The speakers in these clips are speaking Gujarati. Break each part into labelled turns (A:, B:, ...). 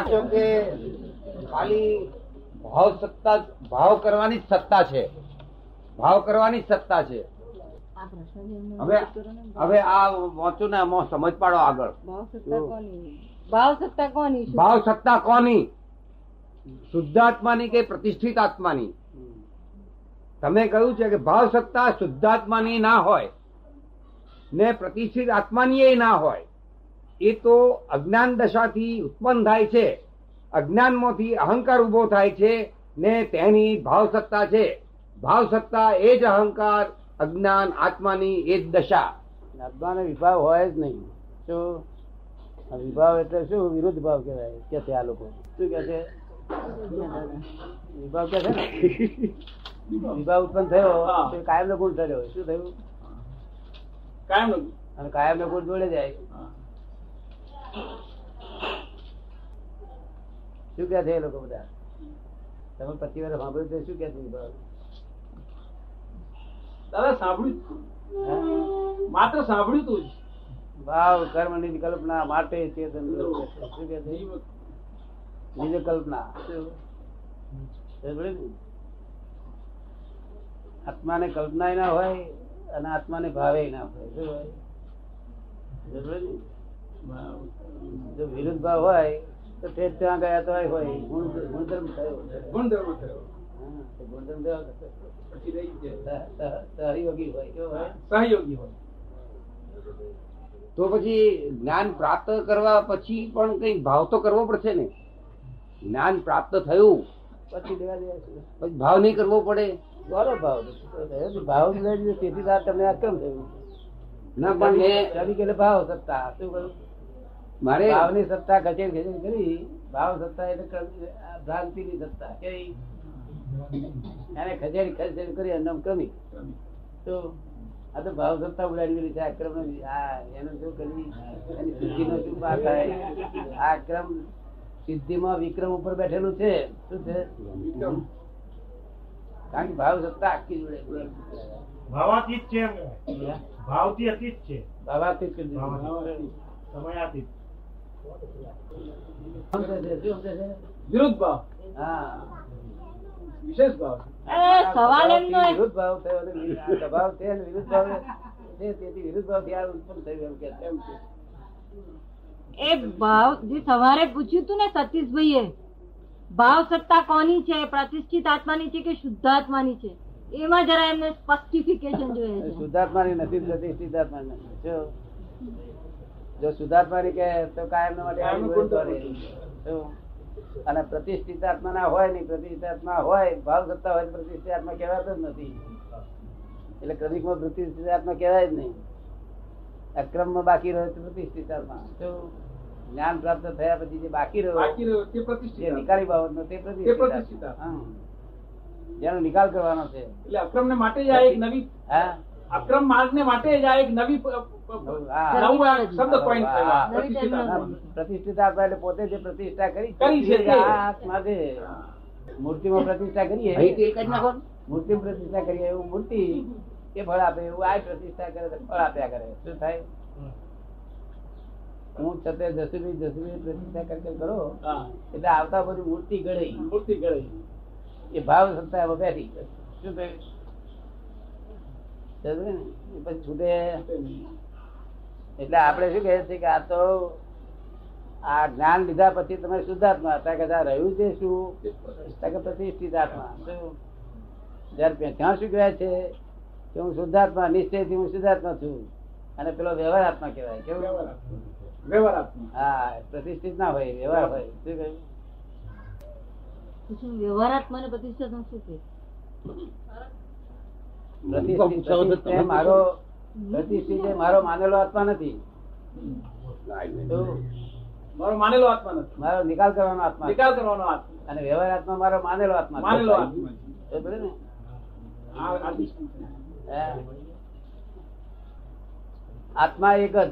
A: કે ખાલી ભાવ સત્તા ભાવ કરવાની જ સત્તા છે. ભાવ કરવાની જ સત્તા છે. હવે હવે આ વાંચું ને આમાં સમજ પાડો આગળ.
B: ભાવ સત્તા કોની? ભાવ સત્તા કોની?
A: શુદ્ધાત્માની કે પ્રતિષ્ઠિત આત્માની? તમે કહ્યું છે કે ભાવ સત્તા શુદ્ધાત્માની ના હોય ને પ્રતિષ્ઠિત આત્માની એ ના હોય. એ તો અજ્ઞાન દશાથી ઉત્પન્ન થાય છે. અજ્ઞાનમાંથી અહંકાર ઊભો થાય છે ને તેની ભાવ સત્તા છે. ભાવ સત્તા એ જ અહંકાર અજ્ઞાન આત્માની એ જ દશા.
C: આત્માનો વિભાવ હોય જ નહીં. શું વિભાવ એટલે શું? વિરુદ્ધ ભાવ કહેવાય કે છે આ લોકો? શું કે છે? વિભાવ કે છે ને? વિભાવ ઉત્પન્ન થયો તો કાયમ નો ગુણ થયો. શું થયું?
D: કાયમનું
C: અને કાયમ નો ગુણ જોડે જાય. શું કે છે એ લોકો બધા? તમે પચીસ વાર સાંભળ્યું છે? શું કે છે
D: દાદા સાંભળ્યું? માત્ર સાંભળ્યું તું જ.
C: ભાવ કર્મની કલ્પના માટે ચેતન શું કે છે? નિજ કલ્પના. ને? આત્માને કલ્પના ના હોય અને આત્માને ભાવે ના હોય. શું હોય? જો વિરુદ્ધ ભાવ હોય તો ઠેઠ ત્યાં ગયા તો હોય ગુણધર્મ થયો.
D: ગુણધર્મ થયો.
C: ગુણધર્મ થયો સહયોગી હોય કેવો હોય?
D: સહયોગી હોય.
A: તો પછી જ્ઞાન પ્રાપ્ત કરવા પછી પણ કઈ ભાવ તો કરવો પડશે ને? જ્ઞાન પ્રાપ્ત થયું.
C: પછી દેવા
A: પછી ભાવ નહીં કરવો પડે?
C: બરો ભાવ. ભાવ તેથી તમને તમને કેમ થયું?
A: ના પણ મેં
C: ભાવ સત્તા. શું કહ્યું?
A: મારે
C: ભાવની સત્તા કચેરી કચેરી કરી. ભાવ સત્તા એટલે ભ્રાંતિ ની સત્તા કેવી એને ખસેડી ખસેડી કરી એનું કમી તો આ તો ભાવ સત્તા ઉડાડી ગયેલી છે. આક્રમ આ એનું શું કરવી એની સિદ્ધિ નો શું પાર થાય? આ ક્રમ સિદ્ધિમાં વિક્રમ ઉપર બેઠેલું છે. શું છે? કારણ કે ભાવ સત્તા આખી જોડે
E: ભાવાતીત છે ભાવથી અતીત છે.
C: ભાવાતીત.
E: સમયાતીત.
D: વિરુદ્ધ ભાવ
C: હા.
D: વિશેષ ભાવ
B: સવાલ એમનો
C: વિરુદ્ધ ભાવ થયો સ્વભાવ છે વિરુદ્ધ ભાવ છે. તેથી વિરુદ્ધ ભાવથી આ ઉત્પન્ન થયું એમ કે એમ છે.
B: એ ભાવ જે સવારે પૂછ્યું હતું ને સતીશભાઈએ ભાવ સત્તા કોની છે? પ્રતિષ્ઠિત આત્માની છે કે શુદ્ધ આત્માની છે? એમાં જરા એમને સ્પષ્ટિફિકેશન જોઈએ છે.
C: શુદ્ધાત્માની નથી પ્રતિષ્ઠિત આત્માની નથી. જો જો સુધાર્થમાં કે તો કાયમ માટે? અને પ્રતિષ્ઠિત આત્મા ના હોય નહીં પ્રતિષ્ઠિત આત્મા હોય ભાવ સત્તા હોય પ્રતિષ્ઠિત આત્મા કહેવાતો જ નથી. એટલે ક્રમિકમાં પ્રતિષ્ઠિત આત્મા કહેવાય જ નહીં. અક્રમમાં બાકી રહ્યો પ્રતિષ્ઠિત આત્મા. જ્ઞાન પ્રાપ્ત થયા પછી જે બાકી રહ્યો
D: તે પ્રતિષ્ઠિત
C: નિકાલી બાબતનો તે પ્રતિષ્ઠિત. જેનો નિકાલ કરવાનો છે.
D: એટલે અક્રમ ને માટે જ આ એક નવી
C: હા.
D: અક્રમ માર્ગ ને માટે જ આ એક નવી શબ્દ
C: કોઈન.
D: પ્રતિષ્ઠિત
C: એટલે પોતે જે પ્રતિષ્ઠા કરી
D: કરી છે
C: માટે મૂર્તિમાં પ્રતિષ્ઠા કરીએ. મૂર્તિ પ્રતિષ્ઠા કરીએ એવું મૂર્તિ એ ફળ આપે એવું આ પ્રતિષ્ઠા કરે ફળ આપ્યા કરે. શું થાય? હું છતે જસુભી જસુભી પ્રતિષ્ઠા કરી કરી એટલે આવતા બધું મૂર્તિ ગળી
D: મૂર્તિ ગળી
C: એ ભાવ સત્તા બેઠી શું થયું? પછી છૂટે. એટલે આપણે શું કહે છે કે આ તો આ જ્ઞાન લીધા પછી તમે શુદ્ધાત્મા. હતા કે આ રહ્યું છે શું? કે પ્રતિષ્ઠિત આત્મા. શું? જયારે ત્યાં શું કહેવાય છે કે હું શુદ્ધાત્મા નિશ્ચયથી હું શુદ્ધાત્મા છું. અને પેલો વ્યવહાર આત્મા કહેવાય. કેવું?
D: વ્યવહાર આત્મા.
C: હા પ્રતિષ્ઠિત ના હોય વ્યવહાર હોય. શું કહ્યું?
B: વ્યવહાર આત્મા ને પ્રતિષ્ઠિત શું છે
C: પ્રતિષ્ઠિત પ્રતિષ્ઠિત એ મારો પ્રતિષ્ઠિત મારો માનેલો આત્મા નથી.
D: મારો માનેલો આત્મા નથી.
C: મારો નિકાલ કરવાનો આત્મા
D: નિકાલ કરવાનો આત્મા
C: અને વ્યવહાર આત્મા મારો માનેલો આત્મા
D: માનેલો આત્મા
C: એક જ.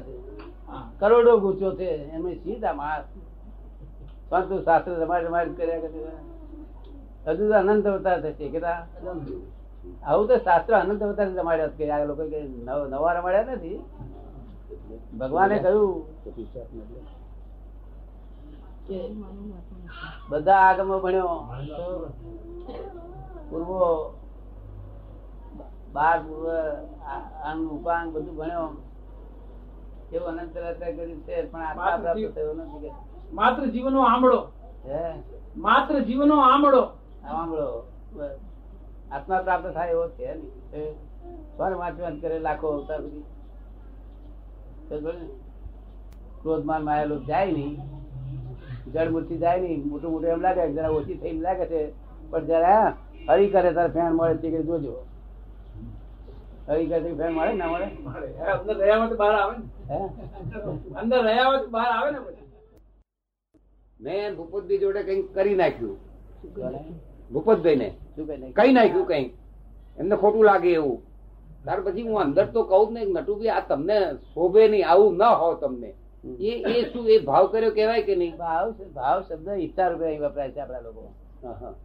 C: કરોડો ગુચો છે. એમાં સીધા માણસ પરંતુ શાસ્ત્ર રમાડ રમાડ કર્યા કરે. હજુ તો અનંત અવતાર થશે. કેટલા? આવું તો શાસ્ત્ર અનંત અવતાર રમાડ્યા કે આ લોકો કે નવા રમાડ્યા નથી. ભગવાને કહ્યું બધા આગમો ભણ્યો. પૂર્વો બાર પૂર્વ અંગ ઉપાંગ બધું ભણ્યો. એવું અનંત કર્યું છે પણ આત્મા પ્રાપ્ત થયો નથી
D: માત્ર જીવનો આંબળો.
C: હે?
D: માત્ર જીવનો આંબળો.
C: આમળો બસ. આત્મા પ્રાપ્ત થાય એવો છે નહીં વાંચવાંચ કરે લાખો અવતાર સુધી. ક્રોધમાન માયેલો જાય નહીં જળમૂર્તિ જાય નહીં મોટું મોટું એમ લાગે જરા ઓછી થઈ લાગે છે પણ જરા હરી કરે તારે ફેન મળે તે કઈ જોજો. હરી કરે ફેન મળે ના મળે?
D: અંદર રહ્યા હોય તો બહાર આવે ને. અંદર રહ્યા હોય તો બહાર આવે ને
A: મેં ભૂપતભાઈ જોડે કઈ કરી નાખ્યું.
C: કોને?
A: ભૂપતભાઈ ને કઈ નાખ્યું કઈ? એમને ખોટું લાગે એવું. ત્યાર પછી હું અંદર તો કહું ને નટુભાઈ આ તમને શોભે નહીં આવું ના હો તમને. એ એ શું એ ભાવ કર્યો કેવાય કે નહીં?
C: ભાવ ભાવ શબ્દ ઈચ્છા રૂપિયા વપરાય છે આપડા લોકો.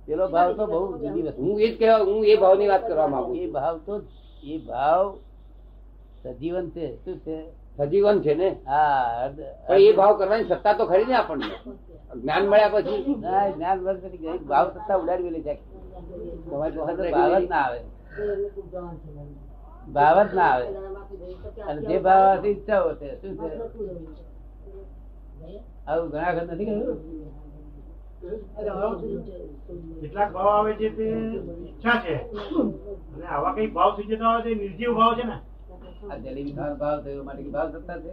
C: પેલો ભાવ તો બહુ જુદી વસ્તુ
A: હું એ જ કહેવા હું એ ભાવની વાત કરવા માંગુ
C: એ ભાવ તો એ ભાવ સજીવન છે શું છે?
A: સજીવન છે ને?
C: હા
A: એ ભાવ કરવાની સત્તા તો ખરી ને આપણને. જ્ઞાન મળ્યા પછી?
C: જ્ઞાન પછી ભાવ સત્તા ઉડાડી ગયેલી છે.
A: તમારી પાસે
C: ભાવ જ ના આવે. ભાવ જ ના આવે. અને જે ભાવ ઈચ્છાઓ છે શું છે? આવું ઘણા વખત નથી કહ્યું
E: કેટલાક ભાવ આવે છે તે ઈચ્છા છે. અને આવા કઈ ભાવ સૂચતા હોય તે નિર્જીવ ભાવ છે ને.
C: આ જલેબી ખાવાનો ભાવ થયો માટે ભાવ સત્તા છે.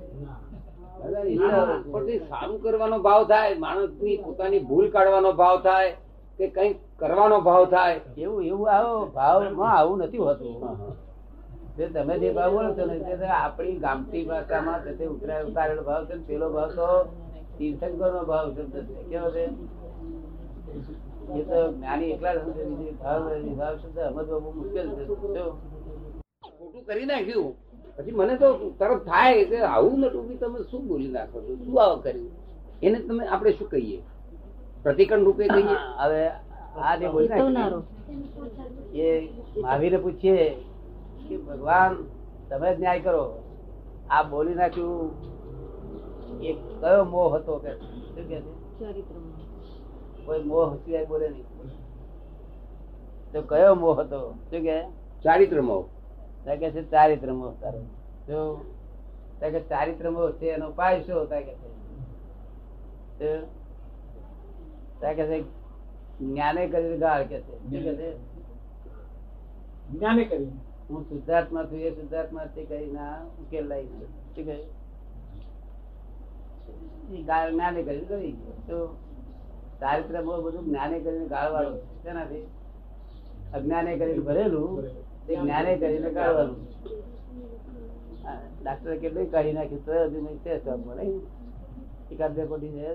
A: સારું કરવાનો ભાવ થાય માણસની પોતાની ભૂલ કાઢવાનો ભાવ થાય કે કઈ કરવાનો ભાવ થાય.
C: એવું એવું આવો ભાવમાં આવું નથી હોતું. જે તમે જે ભાવ બોલો છો ને તે આપણી ગામઠી ભાષામાં તે ઉતરાય ઉતારેલો ભાવ છે ને પેલો ભાવ તો તીર્થંકર નો ભાવ શબ્દ છે કેવો છે? એ તો જ્ઞાની એકલા ભાવ ભાવ શબ્દ સમજવા બહુ મુશ્કેલ છે.
A: ખોટું કરી નાખ્યું. પછી મને તો તરત થાય કે આવું નતું બી તમે શું બોલી નાખો છો? શું આવું કર્યું? એને તમે આપણે શું કહીએ? પ્રતિકરણ રૂપે કહીએ?
C: હવે આ જે બોલી. એ મહાવીરે પૂછીએ કે ભગવાન તમે જ ન્યાય કરો. આ બોલી નાખ્યું એ કયો મોહ હતો કે શું કે કોઈ મોહ સિવાય બોલે નહીં. તો કયો મોહ હતો? શું કે
A: ચારિત્ર મોહ.
C: કે છે ચારિત્ર મોહ તારો જો કે ચારિત્ર મોહ છે એનો ઉપાય શું? કે છે. કે છે જ્ઞાને કરી ગાળ કે છે.
D: જ્ઞાને કરી
C: હું શુદ્ધાત્મા છું એ શુદ્ધાત્મા છે કઈ ના ઉકેલ લાવી છે. શું કહે જ્ઞાને કરીને કરી તો ચારિત્ર બહુ બધું જ્ઞાને કરીને ગાળવાળું છે. તેનાથી અજ્ઞાને કરીને ભરેલું. તે જ્ઞાને કરીને હા, ડાક્ટરે કેટલું કાઢી નાખ્યું તો હજુ નહીં છે એકાદ બે કોટી છે.